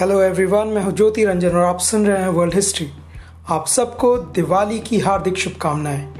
Hello everyone मैं हूँ ज्योति रंजन और आप सुन रहे हैं वर्ल्ड हिस्ट्री आप सबको दिवाली की हार्दिक शुभकामनाएँ।